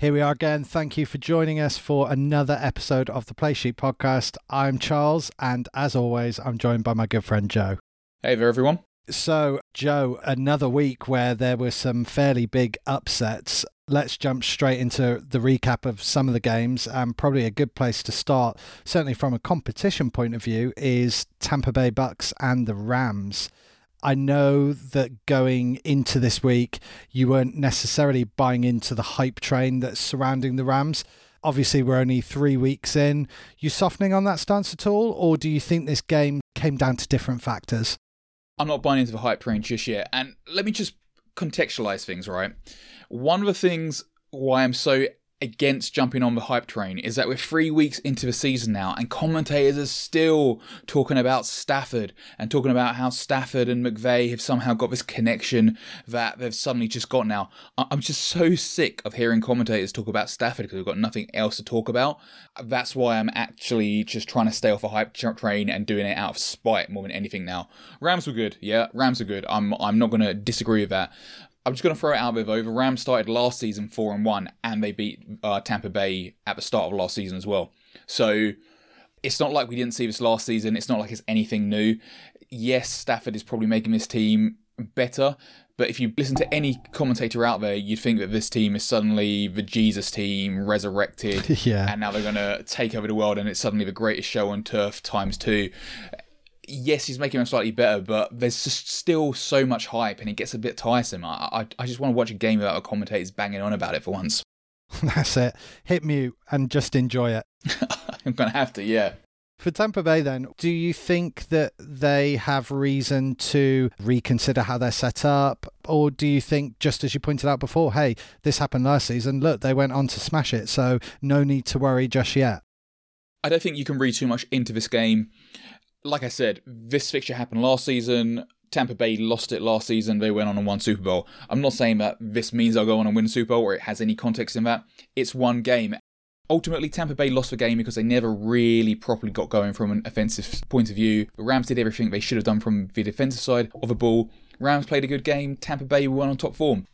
Here we are again. Thank you for joining us for another episode of the Play Sheet podcast. I'm Charles, and as always, I'm joined by my good friend Joe. Hey there, everyone. So, Joe, another week where there were some fairly big upsets. Let's jump straight into the recap of some of the games. And probably a good place to start, certainly from a competition point of view, is Tampa Bay Bucks and the Rams. I know that going into this week, you weren't necessarily buying into the hype train that's surrounding the Rams. Obviously, we're only three weeks in. You softening on that stance at all, or do you think this game came down to different factors? I'm not buying into the hype train just yet. And let me just contextualize things, right? One of the things why I'm so against jumping on the hype train is that we're three weeks into the season now, and commentators are still talking about Stafford and talking about how Stafford and McVay have somehow got this connection that they've suddenly just got now. I'm just so sick of hearing commentators talk about Stafford because we've got nothing else to talk about. That's why I'm actually just trying to stay off a hype train and doing it out of spite more than anything now. Rams were good, yeah, Rams are good. I'm I'm not going to disagree with that. I'm just going to throw it out there though. The Rams started last season four and one, and they beat uh, Tampa Bay at the start of last season as well. So it's not like we didn't see this last season. It's not like it's anything new. Yes, Stafford is probably making this team better, but if you listen to any commentator out there, you'd think that this team is suddenly the Jesus team resurrected, yeah. and now they're going to take over the world, and it's suddenly the greatest show on turf times two yes, he's making them slightly better, but there's just still so much hype, and it gets a bit tiresome. I, I, I just want to watch a game without a commentators banging on about it for once. That's it. Hit mute and just enjoy it. I'm gonna have to, yeah. For Tampa Bay, then, do you think that they have reason to reconsider how they're set up? Or do you think, just as you pointed out before, hey, this happened last season, look, they went on to smash it, so no need to worry just yet? I don't think you can read too much into this game like I said, this fixture happened last season. Tampa Bay lost it last season. They went on and won Super Bowl. I'm not saying that this means they'll go on and win Super Bowl or it has any context in that. It's one game. Ultimately, Tampa Bay lost the game because they never really properly got going from an offensive point of view. The Rams did everything they should have done from the defensive side of the ball. Rams played a good game. Tampa Bay won on top form.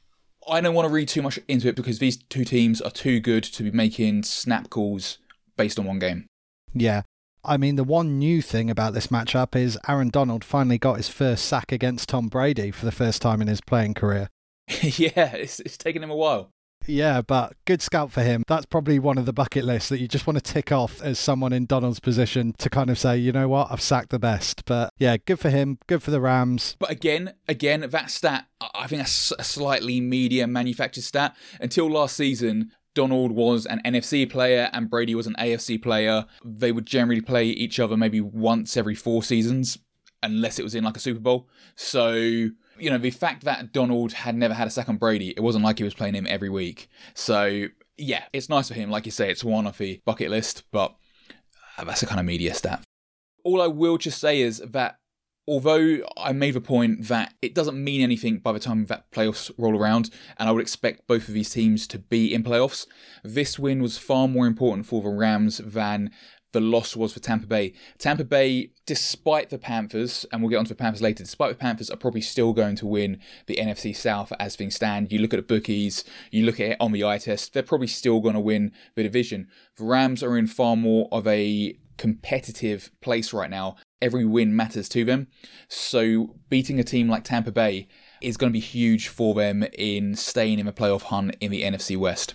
I don't want to read too much into it because these two teams are too good to be making snap calls based on one game. Yeah, I mean, the one new thing about this matchup is Aaron Donald finally got his first sack against Tom Brady for the first time in his playing career. yeah, it's, it's taken him a while. Yeah, but good scout for him. That's probably one of the bucket lists that you just want to tick off as someone in Donald's position to kind of say, you know what, I've sacked the best. But yeah, good for him. Good for the Rams. But again, again, that stat, I think that's a slightly media manufactured stat. Until last season, Donald was an NFC player and Brady was an AFC player. They would generally play each other maybe once every four seasons, unless it was in like a Super Bowl. So, you know, the fact that Donald had never had a second Brady, it wasn't like he was playing him every week. So, yeah, it's nice for him. Like you say, it's one off the bucket list, but uh, that's a kind of media stat. All I will just say is that although I made the point that it doesn't mean anything by the time that playoffs roll around, and I would expect both of these teams to be in playoffs, this win was far more important for the Rams than the loss was for Tampa Bay. Tampa Bay, despite the Panthers, and we'll get onto the Panthers later, despite the Panthers, are probably still going to win the NFC South as things stand. You look at the bookies, you look at it on the eye test, they're probably still going to win the division. The Rams are in far more of a competitive place right now. Every win matters to them. So beating a team like Tampa Bay is going to be huge for them in staying in the playoff hunt in the NFC West.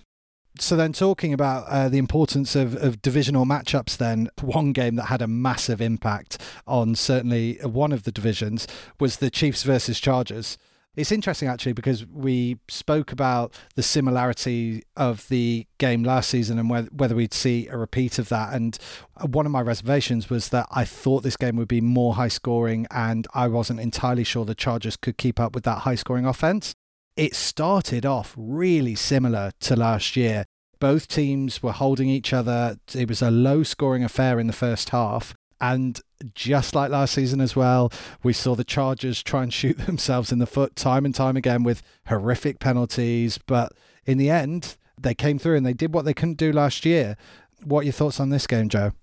So then, talking about uh, the importance of, of divisional matchups, then one game that had a massive impact on certainly one of the divisions was the Chiefs versus Chargers. It's interesting actually because we spoke about the similarity of the game last season and whether we'd see a repeat of that. And one of my reservations was that I thought this game would be more high scoring, and I wasn't entirely sure the Chargers could keep up with that high scoring offense. It started off really similar to last year. Both teams were holding each other. It was a low scoring affair in the first half. And just like last season as well, we saw the Chargers try and shoot themselves in the foot time and time again with horrific penalties. But in the end, they came through and they did what they couldn't do last year. What are your thoughts on this game, Joe?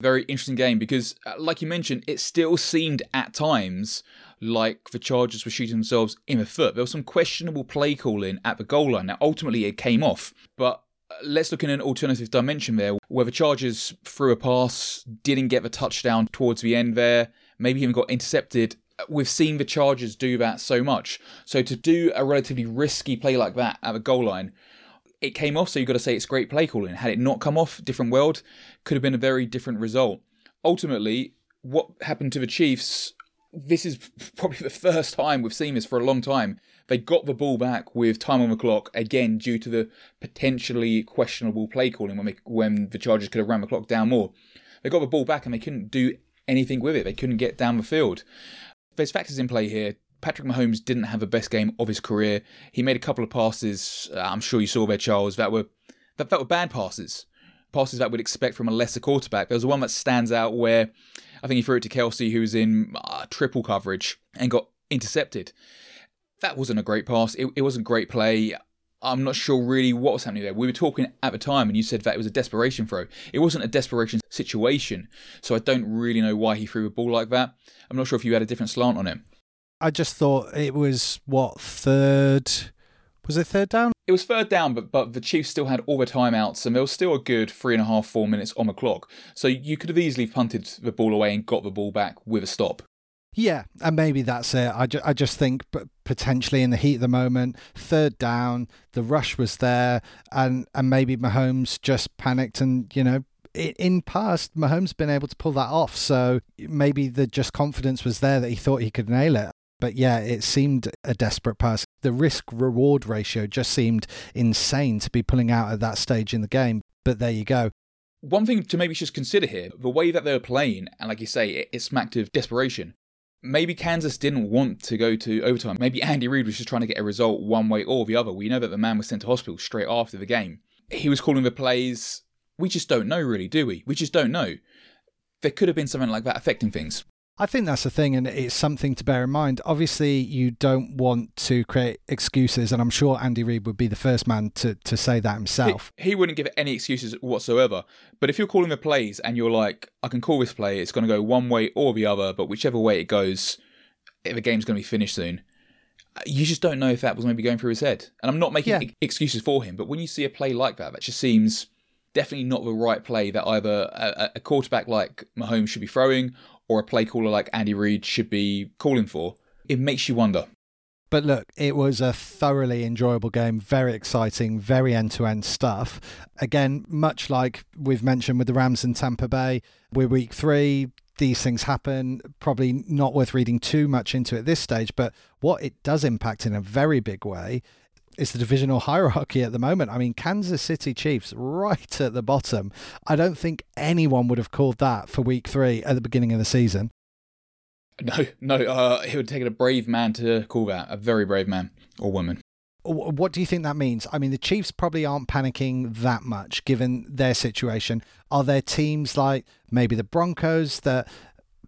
Very interesting game because, uh, like you mentioned, it still seemed at times like the Chargers were shooting themselves in the foot. There was some questionable play calling at the goal line. Now, ultimately, it came off, but Let's look in an alternative dimension there, where the Chargers threw a pass, didn't get the touchdown towards the end there, maybe even got intercepted. We've seen the Chargers do that so much. So to do a relatively risky play like that at the goal line, it came off, so you've got to say it's great play calling. Had it not come off, different world, could have been a very different result. Ultimately, what happened to the Chiefs, this is probably the first time we've seen this for a long time. They got the ball back with time on the clock, again, due to the potentially questionable play calling when, they, when the Chargers could have ran the clock down more. They got the ball back and they couldn't do anything with it. They couldn't get down the field. There's factors in play here. Patrick Mahomes didn't have the best game of his career. He made a couple of passes. Uh, I'm sure you saw there, Charles. That were that, that were bad passes, passes that we'd expect from a lesser quarterback. There was one that stands out where I think he threw it to Kelce, who was in uh, triple coverage and got intercepted. That wasn't a great pass. It, it wasn't great play. I'm not sure really what was happening there. We were talking at the time, and you said that it was a desperation throw. It wasn't a desperation situation, so I don't really know why he threw a ball like that. I'm not sure if you had a different slant on it. I just thought it was what third was it third down? It was third down, but but the Chiefs still had all the timeouts, and there was still a good three and a half, four minutes on the clock. So you could have easily punted the ball away and got the ball back with a stop. Yeah, and maybe that's it. I, ju- I just think potentially in the heat of the moment, third down, the rush was there, and, and maybe Mahomes just panicked and, you know, in past, Mahomes been able to pull that off. So maybe the just confidence was there that he thought he could nail it. But yeah, it seemed a desperate pass. The risk reward ratio just seemed insane to be pulling out at that stage in the game. But there you go. One thing to maybe just consider here the way that they were playing, and like you say, it, it smacked of desperation. Maybe Kansas didn't want to go to overtime. Maybe Andy Reid was just trying to get a result one way or the other. We know that the man was sent to hospital straight after the game. He was calling the plays. We just don't know, really, do we? We just don't know. There could have been something like that affecting things. I think that's the thing, and it's something to bear in mind. Obviously, you don't want to create excuses, and I'm sure Andy Reid would be the first man to, to say that himself. He, he wouldn't give any excuses whatsoever. But if you're calling the plays and you're like, I can call this play, it's going to go one way or the other, but whichever way it goes, the game's going to be finished soon. You just don't know if that was maybe going through his head. And I'm not making yeah. excuses for him, but when you see a play like that, that just seems definitely not the right play that either a, a quarterback like Mahomes should be throwing or a play caller like Andy Reid should be calling for, it makes you wonder. But look, it was a thoroughly enjoyable game, very exciting, very end to end stuff. Again, much like we've mentioned with the Rams and Tampa Bay, we're week three. These things happen. Probably not worth reading too much into at this stage, but what it does impact in a very big way is the divisional hierarchy at the moment. I mean, Kansas City Chiefs right at the bottom. I don't think anyone would have called that for week three at the beginning of the season. No, no, uh, it would take a brave man to call that, a very brave man or woman. What do you think that means? I mean, the Chiefs probably aren't panicking that much given their situation. Are there teams like maybe the Broncos that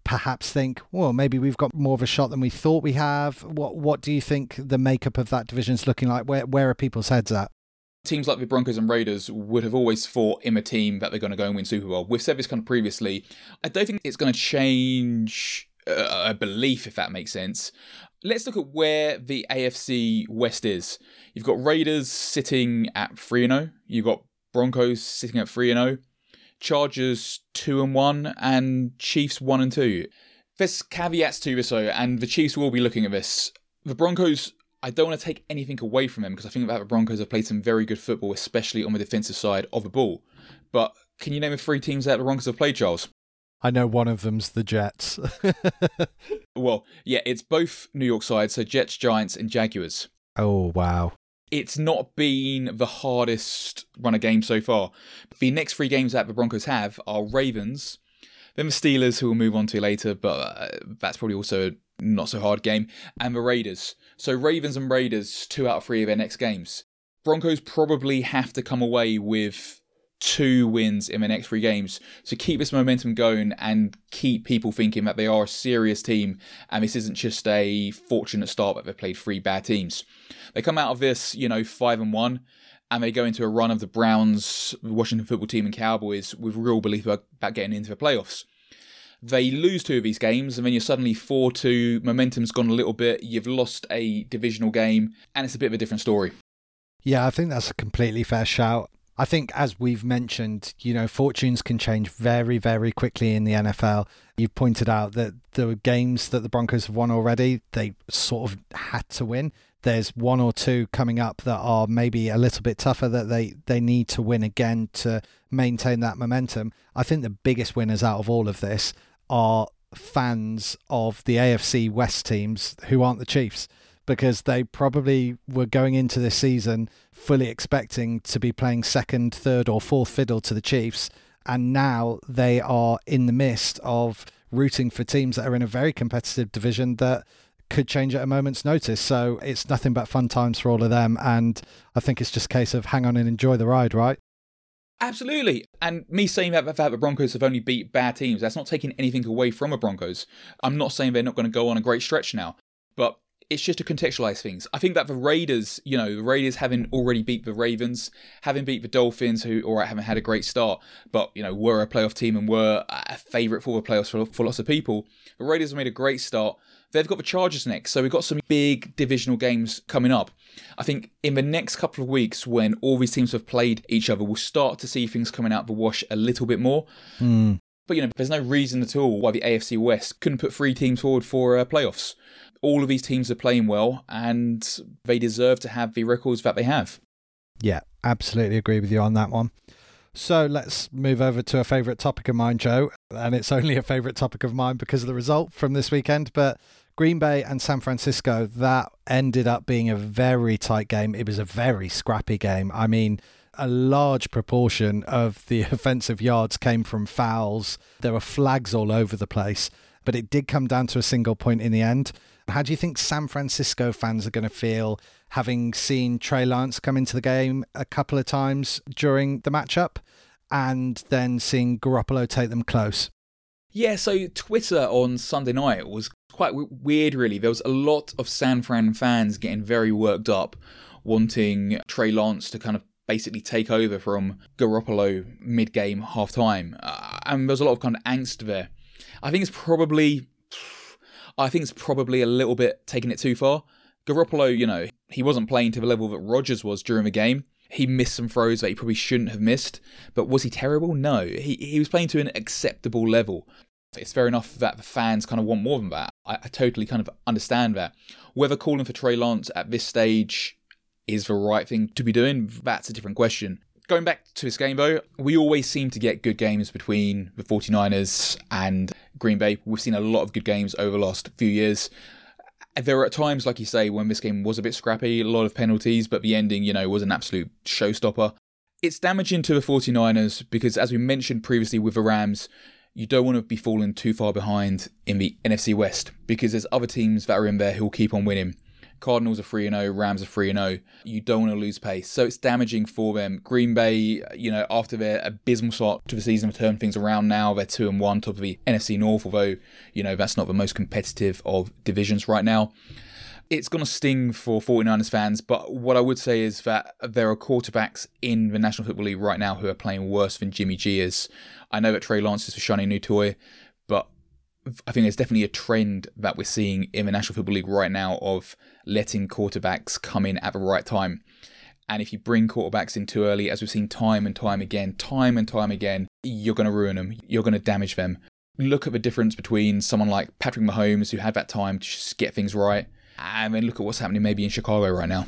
perhaps think, well, maybe we've got more of a shot than we thought we have? What What do you think the makeup of that division is looking like? Where Where are people's heads at? Teams like the Broncos and Raiders would have always thought in a team that they're going to go and win Super Bowl. We've said this kind of previously. I don't think it's going to change uh, a belief, if that makes sense. Let's look at where the AFC West is. You've got Raiders sitting at 3 0. You've got Broncos sitting at 3 0. Chargers two and one, and Chiefs one and two. There's caveats to this though, and the Chiefs will be looking at this. The Broncos, I don't want to take anything away from them because I think that the Broncos have played some very good football, especially on the defensive side of the ball. But can you name the three teams that the Broncos have played, Charles? I know one of them's the Jets. well, yeah, it's both New York sides, so Jets, Giants, and Jaguars. Oh, wow it's not been the hardest run of games so far. The next three games that the Broncos have are Ravens, then the Steelers, who we'll move on to later, but uh, that's probably also a not so hard game, and the Raiders. So Ravens and Raiders, two out of three of their next games. Broncos probably have to come away with two wins in the next three games to keep this momentum going and keep people thinking that they are a serious team and this isn't just a fortunate start that they've played three bad teams. They come out of this, you know, five and one, and they go into a run of the Browns, Washington football team, and Cowboys with real belief about, about getting into the playoffs. They lose two of these games, and then you're suddenly 4 2, momentum's gone a little bit, you've lost a divisional game, and it's a bit of a different story. Yeah, I think that's a completely fair shout I think, as we've mentioned, you know, fortunes can change very, very quickly in the NFL. You've pointed out that the games that the Broncos have won already, they sort of had to win. There's one or two coming up that are maybe a little bit tougher that they, they need to win again to maintain that momentum. I think the biggest winners out of all of this are fans of the AFC West teams who aren't the Chiefs because they probably were going into this season fully expecting to be playing second, third, or fourth fiddle to the Chiefs. And now they are in the midst of rooting for teams that are in a very competitive division that could change at a moment's notice. So it's nothing but fun times for all of them. And I think it's just a case of hang on and enjoy the ride, right? Absolutely. And me saying that, that the Broncos have only beat bad teams, that's not taking anything away from the Broncos. I'm not saying they're not going to go on a great stretch now, but it's just to contextualize things. I think that the Raiders, you know, the Raiders having already beat the Ravens, having beat the Dolphins, who all right haven't had a great start, but you know were a playoff team and were a favourite for the playoffs for, for lots of people. The Raiders have made a great start. They've got the Chargers next, so we've got some big divisional games coming up. I think in the next couple of weeks, when all these teams have played each other, we'll start to see things coming out of the wash a little bit more. Mm. But you know, there's no reason at all why the AFC West couldn't put three teams forward for uh, playoffs all of these teams are playing well and they deserve to have the records that they have. Yeah, absolutely agree with you on that one. So let's move over to a favourite topic of mine, Joe. And it's only a favourite topic of mine because of the result from this weekend. But Green Bay and San Francisco, that ended up being a very tight game. It was a very scrappy game. I mean, a large proportion of the offensive yards came from fouls. There were flags all over the place, but it did come down to a single point in the end. How do you think San Francisco fans are going to feel having seen Trey Lance come into the game a couple of times during the matchup and then seeing Garoppolo take them close? Yeah, so Twitter on Sunday night was quite w- weird, really. There was a lot of San Fran fans getting very worked up, wanting Trey Lance to kind of basically take over from Garoppolo mid game, half time. Uh, and there was a lot of kind of angst there. I think it's probably I think it's probably a little bit taking it too far. Garoppolo, you know, he wasn't playing to the level that Rodgers was during the game. He missed some throws that he probably shouldn't have missed. But was he terrible? No. He, he was playing to an acceptable level. It's fair enough that the fans kind of want more than that. I, I totally kind of understand that. Whether calling for Trey Lance at this stage is the right thing to be doing, that's a different question. Going back to this game, though, we always seem to get good games between the 49ers and Green Bay. We've seen a lot of good games over the last few years. There are times, like you say, when this game was a bit scrappy, a lot of penalties, but the ending, you know, was an absolute showstopper. It's damaging to the 49ers because, as we mentioned previously with the Rams, you don't want to be falling too far behind in the NFC West because there's other teams that are in there who will keep on winning. Cardinals are 3 0, Rams are 3 0. You don't want to lose pace. So it's damaging for them. Green Bay, you know, after their abysmal start to the season, have turned things around now. They're 2 and 1, top of the NFC North, although, you know, that's not the most competitive of divisions right now. It's going to sting for 49ers fans, but what I would say is that there are quarterbacks in the National Football League right now who are playing worse than Jimmy G is. I know that Trey Lance is a shiny new toy, but I think there's definitely a trend that we're seeing in the National Football League right now of letting quarterbacks come in at the right time. And if you bring quarterbacks in too early, as we've seen time and time again, time and time again, you're going to ruin them. You're going to damage them. Look at the difference between someone like Patrick Mahomes, who had that time to just get things right, and then look at what's happening maybe in Chicago right now.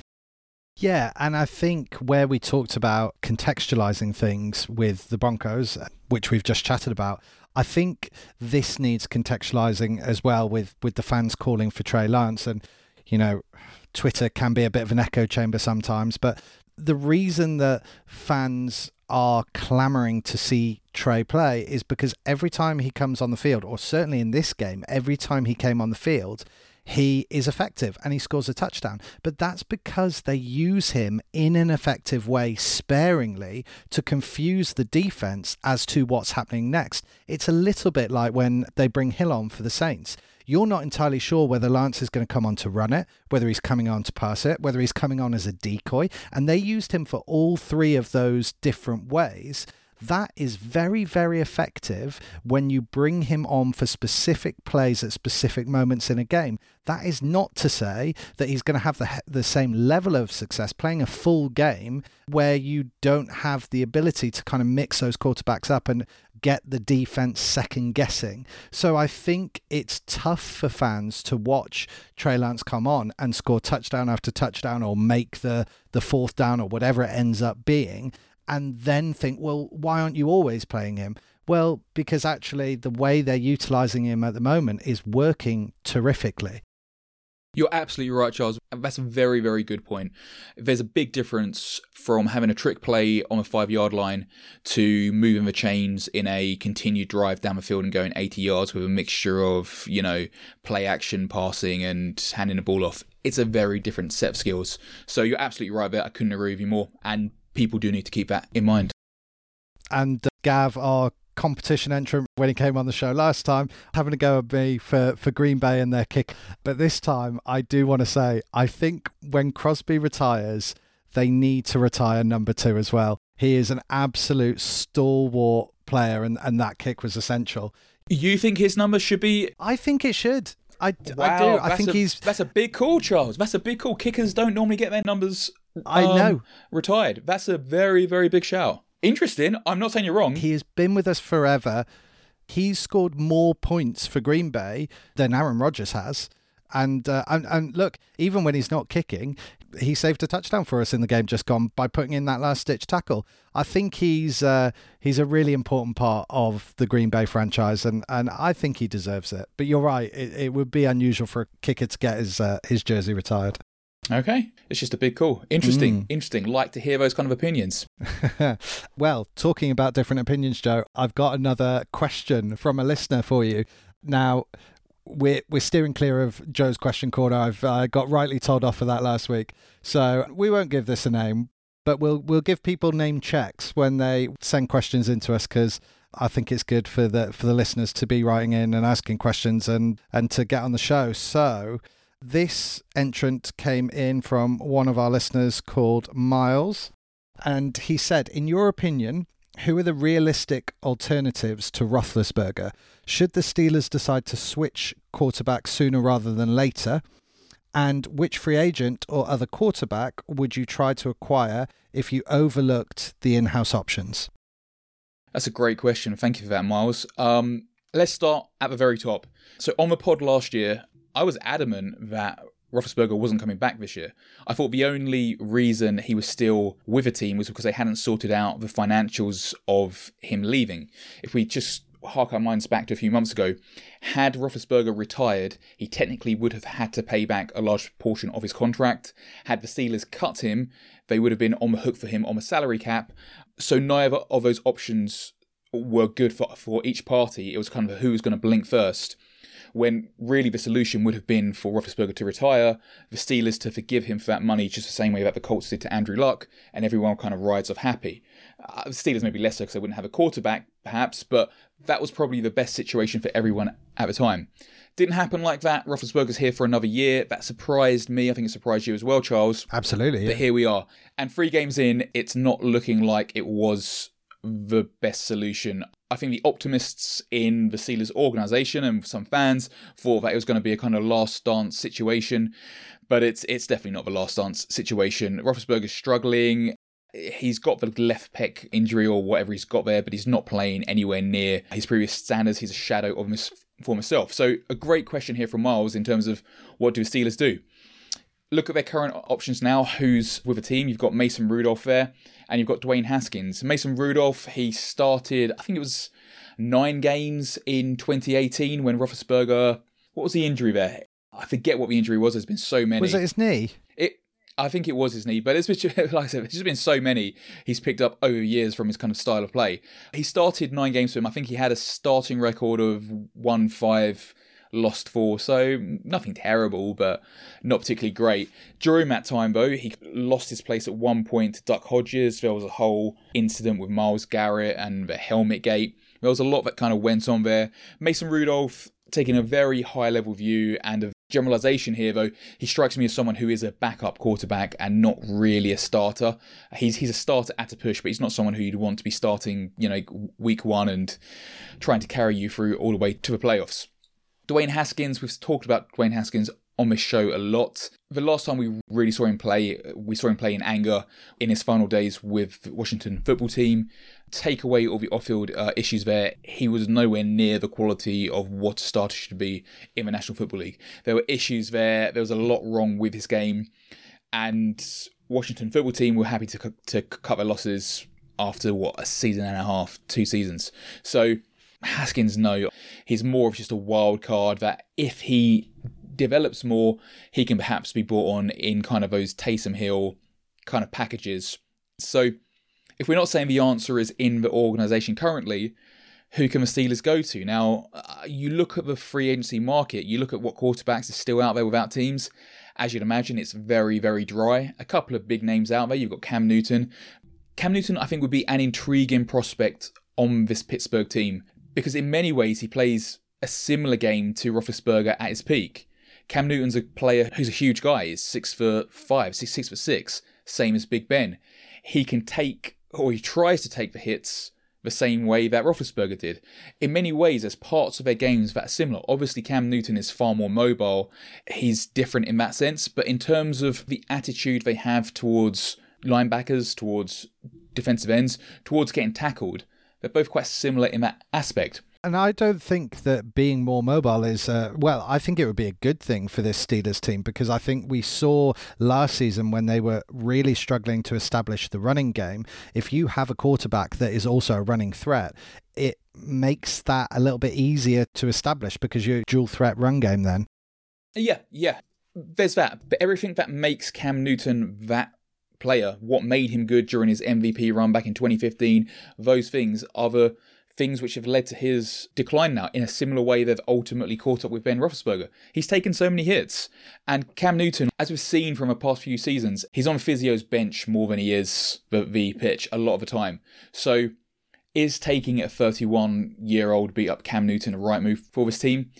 Yeah, and I think where we talked about contextualizing things with the Broncos, which we've just chatted about, I think this needs contextualizing as well with with the fans calling for Trey Lance and you know, Twitter can be a bit of an echo chamber sometimes, but the reason that fans are clamoring to see Trey play is because every time he comes on the field, or certainly in this game, every time he came on the field, he is effective and he scores a touchdown. But that's because they use him in an effective way sparingly to confuse the defense as to what's happening next. It's a little bit like when they bring Hill on for the Saints. You're not entirely sure whether Lance is going to come on to run it, whether he's coming on to pass it, whether he's coming on as a decoy. And they used him for all three of those different ways that is very, very effective when you bring him on for specific plays at specific moments in a game. That is not to say that he's going to have the, the same level of success playing a full game where you don't have the ability to kind of mix those quarterbacks up and get the defense second guessing. So I think it's tough for fans to watch Trey Lance come on and score touchdown after touchdown or make the, the fourth down or whatever it ends up being and then think, well, why aren't you always playing him? Well, because actually the way they're utilizing him at the moment is working terrifically. You're absolutely right, Charles. That's a very, very good point. There's a big difference from having a trick play on a five yard line to moving the chains in a continued drive down the field and going 80 yards with a mixture of, you know, play action, passing, and handing the ball off. It's a very different set of skills. So you're absolutely right there. I couldn't agree with you more. And people do need to keep that in mind. And uh, Gav, our competition entrant when he came on the show last time, having a go at me for, for Green Bay and their kick. But this time, I do want to say, I think when Crosby retires, they need to retire number two as well. He is an absolute stalwart player, and, and that kick was essential. You think his number should be? I think it should. I, wow, I do. I think a, he's. That's a big call, Charles. That's a big call. Kickers don't normally get their numbers. I um, know. Retired. That's a very, very big shout. Interesting. I'm not saying you're wrong. He has been with us forever. He's scored more points for Green Bay than Aaron Rodgers has. And, uh, and and look, even when he's not kicking, he saved a touchdown for us in the game just gone by putting in that last stitch tackle. I think he's uh, he's a really important part of the Green Bay franchise, and, and I think he deserves it. But you're right; it, it would be unusual for a kicker to get his uh, his jersey retired. Okay, it's just a big call. Interesting, mm. interesting. Like to hear those kind of opinions. well, talking about different opinions, Joe, I've got another question from a listener for you. Now, we're we're steering clear of Joe's question corner. I've uh, got rightly told off for that last week, so we won't give this a name, but we'll we'll give people name checks when they send questions into us because I think it's good for the for the listeners to be writing in and asking questions and and to get on the show. So this entrant came in from one of our listeners called Miles, and he said, "In your opinion." Who are the realistic alternatives to Roethlisberger? Should the Steelers decide to switch quarterback sooner rather than later? And which free agent or other quarterback would you try to acquire if you overlooked the in house options? That's a great question. Thank you for that, Miles. Um, let's start at the very top. So, on the pod last year, I was adamant that Roethlisberger wasn't coming back this year. I thought the only reason he was still with a team was because they hadn't sorted out the financials of him leaving. If we just hark our minds back to a few months ago, had Roethlisberger retired, he technically would have had to pay back a large portion of his contract. Had the Steelers cut him, they would have been on the hook for him on the salary cap. So neither of those options were good for, for each party. It was kind of who was going to blink first when really the solution would have been for Roethlisberger to retire, the Steelers to forgive him for that money, just the same way that the Colts did to Andrew Luck, and everyone kind of rides off happy. Uh, the Steelers maybe less so because they wouldn't have a quarterback, perhaps, but that was probably the best situation for everyone at the time. Didn't happen like that. Roethlisberger's here for another year. That surprised me. I think it surprised you as well, Charles. Absolutely. But here we are. And three games in, it's not looking like it was the best solution. I think the optimists in the Steelers organization and some fans thought that it was going to be a kind of last dance situation, but it's it's definitely not the last dance situation. Roethlisberger's struggling. He's got the left pec injury or whatever he's got there, but he's not playing anywhere near his previous standards. He's a shadow of his former self. So a great question here from Miles in terms of what do Steelers do? Look at their current options now. Who's with a team? You've got Mason Rudolph there and you've got Dwayne Haskins. Mason Rudolph, he started, I think it was nine games in 2018 when Roethlisberger. What was the injury there? I forget what the injury was. There's been so many. Was it his knee? It. I think it was his knee, but it's been, like I said, there's just been so many he's picked up over years from his kind of style of play. He started nine games for him. I think he had a starting record of one five lost four, so nothing terrible, but not particularly great. During that time, though, he lost his place at one point to Duck Hodges. There was a whole incident with Myles Garrett and the helmet gate. There was a lot that kind of went on there. Mason Rudolph taking a very high level view and a generalization here, though, he strikes me as someone who is a backup quarterback and not really a starter. He's he's a starter at a push, but he's not someone who you'd want to be starting, you know, week one and trying to carry you through all the way to the playoffs. Dwayne Haskins, we've talked about Dwayne Haskins on this show a lot. The last time we really saw him play, we saw him play in anger in his final days with the Washington football team. Take away all the off-field uh, issues there, he was nowhere near the quality of what a starter should be in the National Football League. There were issues there. There was a lot wrong with his game, and Washington football team were happy to to cut their losses after what a season and a half, two seasons. So Haskins, no, he's more of just a wild card that if he develops more, he can perhaps be brought on in kind of those Taysom Hill kind of packages. So, if we're not saying the answer is in the organisation currently, who can the Steelers go to? Now, uh, you look at the free agency market, you look at what quarterbacks are still out there without teams. As you'd imagine, it's very, very dry. A couple of big names out there. You've got Cam Newton. Cam Newton, I think, would be an intriguing prospect on this Pittsburgh team because, in many ways, he plays a similar game to Roethlisberger at his peak. Cam Newton's a player who's a huge guy. He's six foot five, six, six foot six, same as Big Ben. He can take, or he tries to take the hits the same way that Roethlisberger did. In many ways, there's parts of their games that are similar. Obviously, Cam Newton is far more mobile. He's different in that sense. But in terms of the attitude they have towards linebackers, towards defensive ends, towards getting tackled, they're both quite similar in that aspect. And I don't think that being more mobile is, uh, well, I think it would be a good thing for this Steelers team because I think we saw last season when they were really struggling to establish the running game. If you have a quarterback that is also a running threat, it makes that a little bit easier to establish because you're dual threat run game then. Yeah, yeah. There's that. But everything that makes Cam Newton that player, what made him good during his MVP run back in 2015, those things are the things which have led to his decline now in a similar way they've ultimately caught up with Ben Roethlisberger. He's taken so many hits. And Cam Newton, as we've seen from the past few seasons, he's on physio's bench more than he is the, the pitch a lot of the time. So is taking a 31 year old beat up Cam Newton a right move for this team?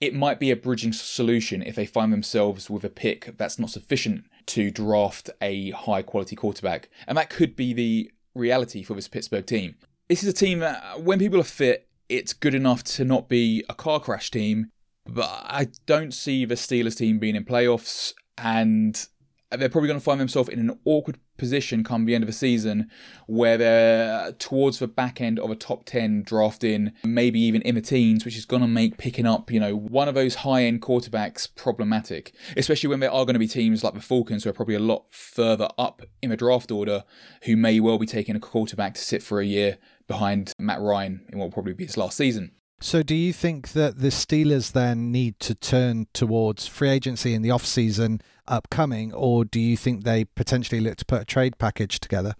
It might be a bridging solution if they find themselves with a pick that's not sufficient to draft a high quality quarterback. And that could be the reality for this Pittsburgh team this is a team that when people are fit, it's good enough to not be a car crash team. But I don't see the Steelers team being in playoffs, and they're probably going to find themselves in an awkward position come the end of the season where they're towards the back end of a top 10 draft in, maybe even in the teens, which is going to make picking up, you know, one of those high end quarterbacks problematic, especially when there are going to be teams like the Falcons who are probably a lot further up in the draft order who may well be taking a quarterback to sit for a year behind Matt Ryan in what will probably be his last season. So, do you think that the Steelers then need to turn towards free agency in the off season upcoming, or do you think they potentially look to put a trade package together?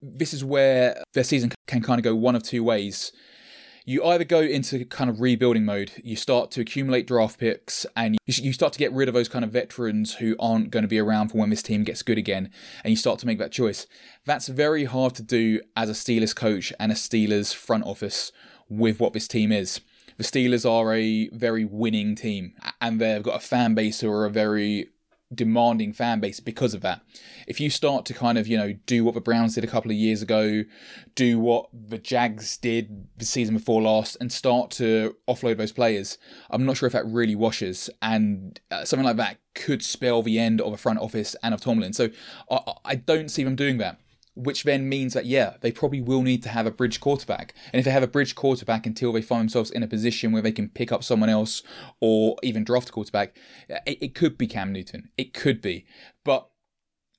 This is where their season can kind of go one of two ways you either go into kind of rebuilding mode, you start to accumulate draft picks, and you start to get rid of those kind of veterans who aren't going to be around for when this team gets good again, and you start to make that choice. That's very hard to do as a Steelers coach and a Steelers front office with what this team is. The Steelers are a very winning team, and they've got a fan base who are a very demanding fan base because of that. If you start to kind of, you know, do what the Browns did a couple of years ago, do what the Jags did the season before last, and start to offload those players, I'm not sure if that really washes. And uh, something like that could spell the end of a front office and of Tomlin. So I, I don't see them doing that which then means that yeah, they probably will need to have a bridge quarterback. And if they have a bridge quarterback until they find themselves in a position where they can pick up someone else or even draft a quarterback, it, it could be Cam Newton. It could be, but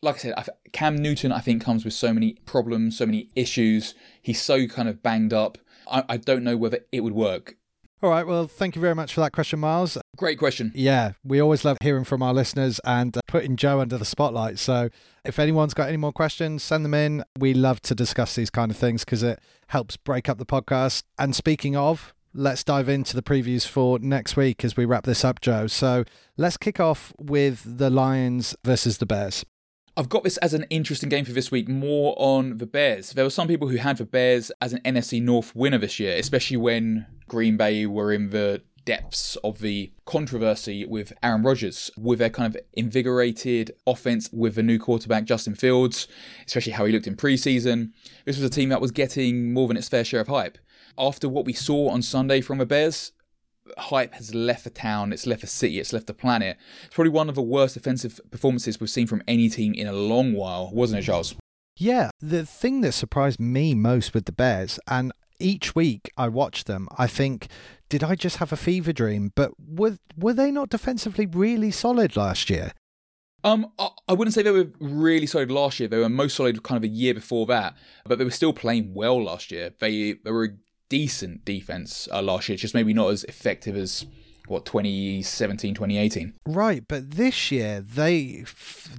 like I said, Cam Newton I think comes with so many problems, so many issues. He's so kind of banged up. I, I don't know whether it would work. All right. Well, thank you very much for that question, Miles. Great question. Yeah, we always love hearing from our listeners and uh, putting Joe under the spotlight. So, if anyone's got any more questions, send them in. We love to discuss these kind of things because it helps break up the podcast. And speaking of, let's dive into the previews for next week as we wrap this up, Joe. So, let's kick off with the Lions versus the Bears. I've got this as an interesting game for this week, more on the Bears. There were some people who had the Bears as an NFC North winner this year, especially when Green Bay were in the depths of the controversy with Aaron Rodgers, with their kind of invigorated offense with the new quarterback Justin Fields, especially how he looked in preseason. This was a team that was getting more than its fair share of hype. After what we saw on Sunday from the Bears, hype has left the town, it's left the city, it's left the planet. It's probably one of the worst defensive performances we've seen from any team in a long while, wasn't it, Charles? Yeah, the thing that surprised me most with the Bears, and each week I watch them, I think, did I just have a fever dream? But were were they not defensively really solid last year? Um, I wouldn't say they were really solid last year. They were most solid kind of a year before that, but they were still playing well last year. They they were a decent defense uh, last year, just maybe not as effective as what 2017 2018 right but this year they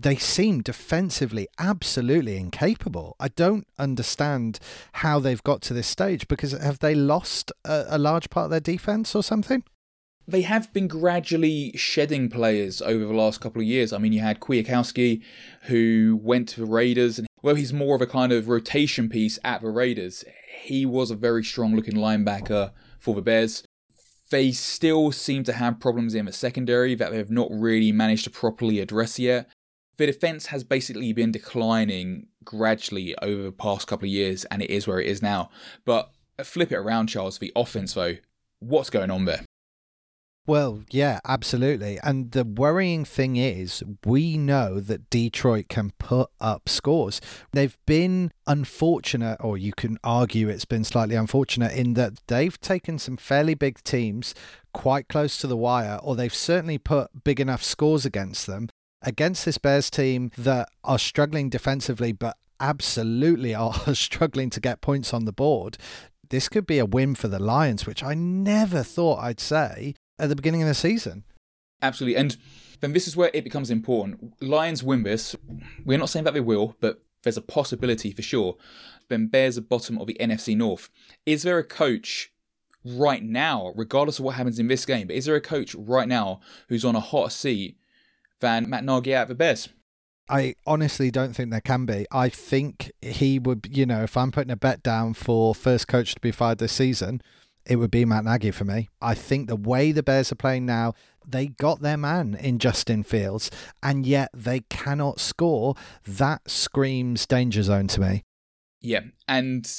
they seem defensively absolutely incapable i don't understand how they've got to this stage because have they lost a, a large part of their defense or something they have been gradually shedding players over the last couple of years. I mean, you had Kwiatkoski, who went to the Raiders, and well, he's more of a kind of rotation piece at the Raiders. He was a very strong looking linebacker for the Bears they still seem to have problems in the secondary that they've not really managed to properly address yet. The defense has basically been declining gradually over the past couple of years, and it is where it is now. But uh, flip it around, Charles, the offense, though, what's going on there? Well, yeah, absolutely. And the worrying thing is, we know that Detroit can put up scores. They've been unfortunate, or you can argue it's been slightly unfortunate, in that they've taken some fairly big teams quite close to the wire, or they've certainly put big enough scores against them. Against this Bears team that are struggling defensively, but absolutely are struggling to get points on the board. This could be a win for the Lions, which I never thought I'd say at the beginning of the season. Absolutely. And then this is where it becomes important. Lions win this. We're not saying that they will, but there's a possibility for sure. Then Bears at bottom of the NFC North. Is there a coach right now, regardless of what happens in this game, but is there a coach right now who's on a hotter seat than Matt Nagy at the Bears? I honestly don't think there can be. I think he would, you know, if I'm putting a bet down for first coach to be fired this season, it would be Matt Nagy for me. I think the way the Bears are playing now, they got their man in Justin Fields, and yet they cannot score. That screams danger zone to me. Yeah, and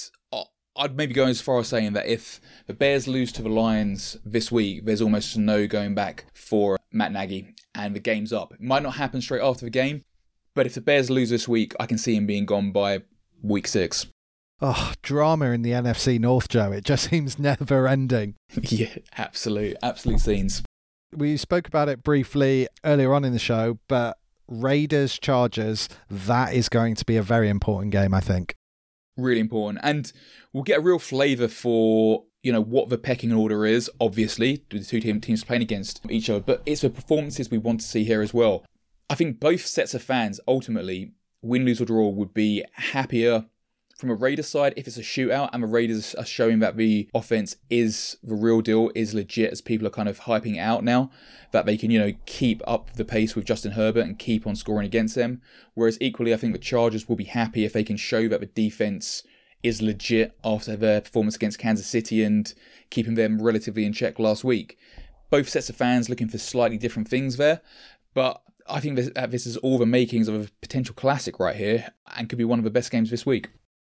I'd maybe go as far as saying that if the Bears lose to the Lions this week, there's almost no going back for Matt Nagy, and the game's up. It might not happen straight after the game, but if the Bears lose this week, I can see him being gone by week six. Oh, drama in the NFC North, Joe. It just seems never ending. yeah, absolute, absolute scenes. We spoke about it briefly earlier on in the show, but Raiders Chargers, that is going to be a very important game, I think. Really important. And we'll get a real flavour for, you know, what the pecking order is, obviously, the two teams playing against each other, but it's the performances we want to see here as well. I think both sets of fans ultimately, win, lose, or draw, would be happier from a Raiders side, if it's a shootout and the Raiders are showing that the offense is the real deal, is legit, as people are kind of hyping out now, that they can, you know, keep up the pace with Justin Herbert and keep on scoring against them. Whereas equally, I think the Chargers will be happy if they can show that the defense is legit after their performance against Kansas City and keeping them relatively in check last week. Both sets of fans looking for slightly different things there, but I think this, this is all the makings of a potential classic right here and could be one of the best games this week.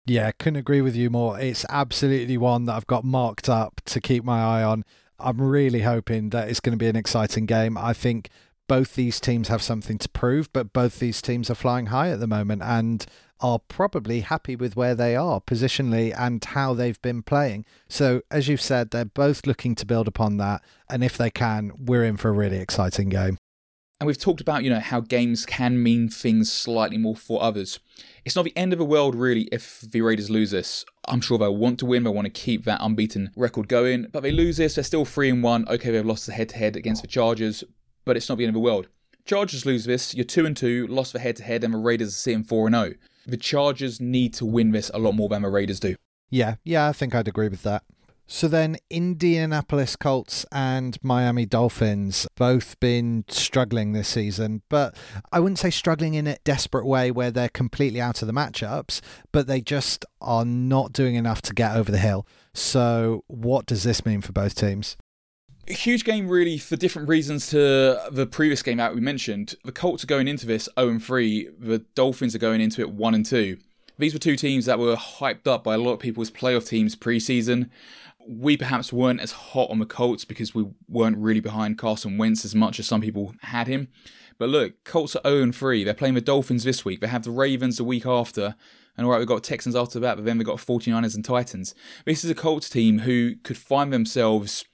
Yeah, couldn't agree with you more. It's absolutely one that I've got marked up to keep my eye on. I'm really hoping that it's going to be an exciting game. I think both these teams have something to prove, but both these teams are flying high at the moment and are probably happy with where they are positionally and how they've been playing. So, as you've said, they're both looking to build upon that. And if they can, we're in for a really exciting game. And we've talked about, you know, how games can mean things slightly more for others. It's not the end of the world, really, if the Raiders lose this. I'm sure they'll want to win, they want to keep that unbeaten record going. But they lose this, they're still 3 and 1. Okay, they've lost the head to head against the Chargers, but it's not the end of the world. Chargers lose this, you're 2 and 2, lost the head to head, and the Raiders are sitting 4 and 0. The Chargers need to win this a lot more than the Raiders do. Yeah, yeah, I think I'd agree with that. So then, Indianapolis Colts and Miami Dolphins both been struggling this season, but I wouldn't say struggling in a desperate way where they're completely out of the matchups, but they just are not doing enough to get over the hill. So, what does this mean for both teams? A huge game, really, for different reasons to the previous game out we mentioned. The Colts are going into this 0 3. The Dolphins are going into it 1 and 2. These were two teams that were hyped up by a lot of people as playoff teams preseason. We perhaps weren't as hot on the Colts because we weren't really behind Carson Wentz as much as some people had him. But look, Colts are 0 3. They're playing the Dolphins this week. They have the Ravens the week after. And all right, we've got Texans after that, but then we've got 49ers and Titans. This is a Colts team who could find themselves,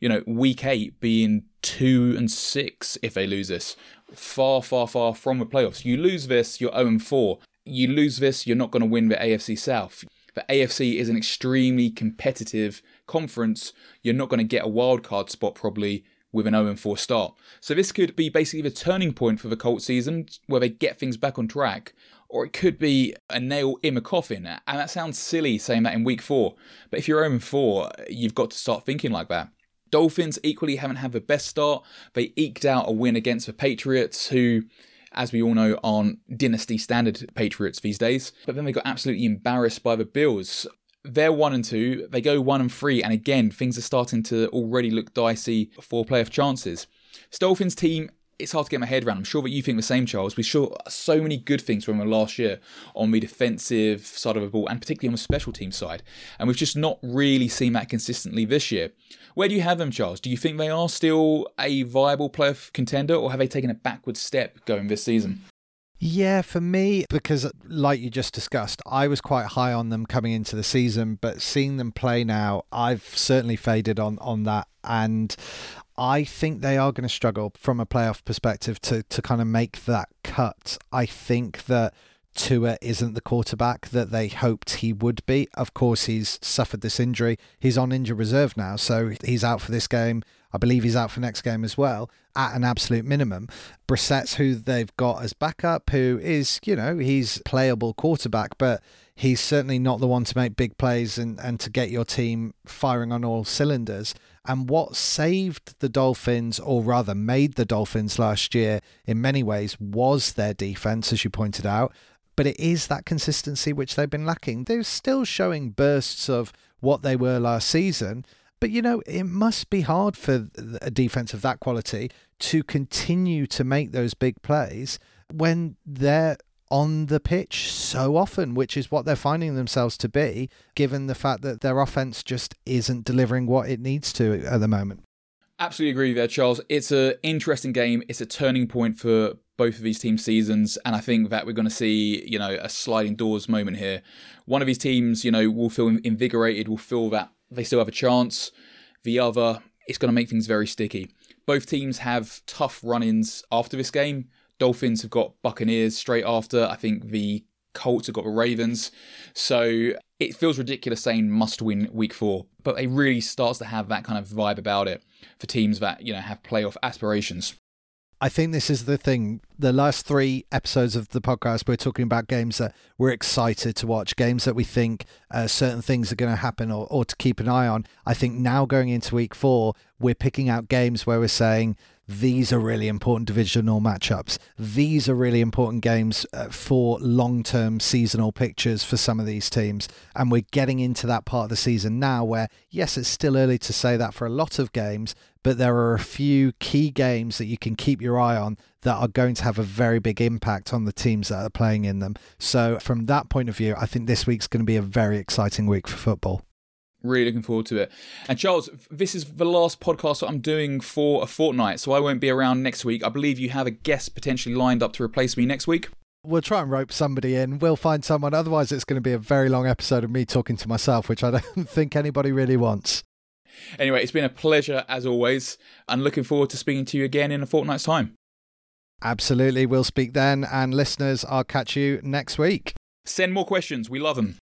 you know, week eight being two and six if they lose this. Far, far, far from the playoffs. You lose this, you're 0 4 you lose this, you're not going to win the AFC South. The AFC is an extremely competitive conference. You're not going to get a wildcard spot probably with an 0 4 start. So this could be basically the turning point for the Colts season where they get things back on track. Or it could be a nail in the coffin. And that sounds silly saying that in week four. But if you're 0 4, you've got to start thinking like that. Dolphins equally haven't had the best start. They eked out a win against the Patriots, who as we all know, aren't dynasty standard Patriots these days. But then they got absolutely embarrassed by the Bills. They're one and two, they go one and three, and again, things are starting to already look dicey for playoff chances. Dolphins team it's hard to get my head around. I'm sure that you think the same, Charles. We saw so many good things from them last year on the defensive side of the ball and particularly on the special team side. And we've just not really seen that consistently this year. Where do you have them, Charles? Do you think they are still a viable playoff contender or have they taken a backward step going this season? Yeah, for me, because like you just discussed, I was quite high on them coming into the season, but seeing them play now, I've certainly faded on on that. And I think they are going to struggle from a playoff perspective to to kind of make that cut. I think that Tua isn't the quarterback that they hoped he would be. Of course, he's suffered this injury. He's on injured reserve now, so he's out for this game. I believe he's out for next game as well, at an absolute minimum. Brissett's who they've got as backup, who is, you know, he's playable quarterback, but he's certainly not the one to make big plays and, and to get your team firing on all cylinders. And what saved the Dolphins, or rather made the Dolphins last year in many ways, was their defense, as you pointed out. But it is that consistency which they've been lacking. They're still showing bursts of what they were last season. But you know, it must be hard for a defense of that quality to continue to make those big plays when they're on the pitch so often, which is what they're finding themselves to be, given the fact that their offense just isn't delivering what it needs to at the moment. Absolutely agree there, Charles. It's an interesting game. It's a turning point for both of these team seasons, and I think that we're going to see, you know, a sliding doors moment here. One of these teams, you know, will feel invigorated, will feel that they still have a chance. The other, it's going to make things very sticky. Both teams have tough run-ins after this game. Dolphins have got Buccaneers straight after. I think the Colts have got the Ravens. So it feels ridiculous saying must win week four, but it really starts to have that kind of vibe about it for teams that, you know, have playoff aspirations. I think this is the thing. The last three episodes of the podcast, we're talking about games that we're excited to watch, games that we think uh, certain things are going to happen or, or to keep an eye on. I think now going into week four, we're picking out games where we're saying these are really important divisional matchups. These are really important games uh, for long term seasonal pictures for some of these teams. And we're getting into that part of the season now where, yes, it's still early to say that for a lot of games, but there are a few key games that you can keep your eye on that are going to have a very big impact on the teams that are playing in them. So, from that point of view, I think this week's going to be a very exciting week for football. Really looking forward to it. And Charles, this is the last podcast that I'm doing for a fortnight, so I won't be around next week. I believe you have a guest potentially lined up to replace me next week. We'll try and rope somebody in. We'll find someone. Otherwise, it's going to be a very long episode of me talking to myself, which I don't think anybody really wants. Anyway, it's been a pleasure as always, and looking forward to speaking to you again in a fortnight's time. Absolutely. We'll speak then. And listeners, I'll catch you next week. Send more questions. We love them.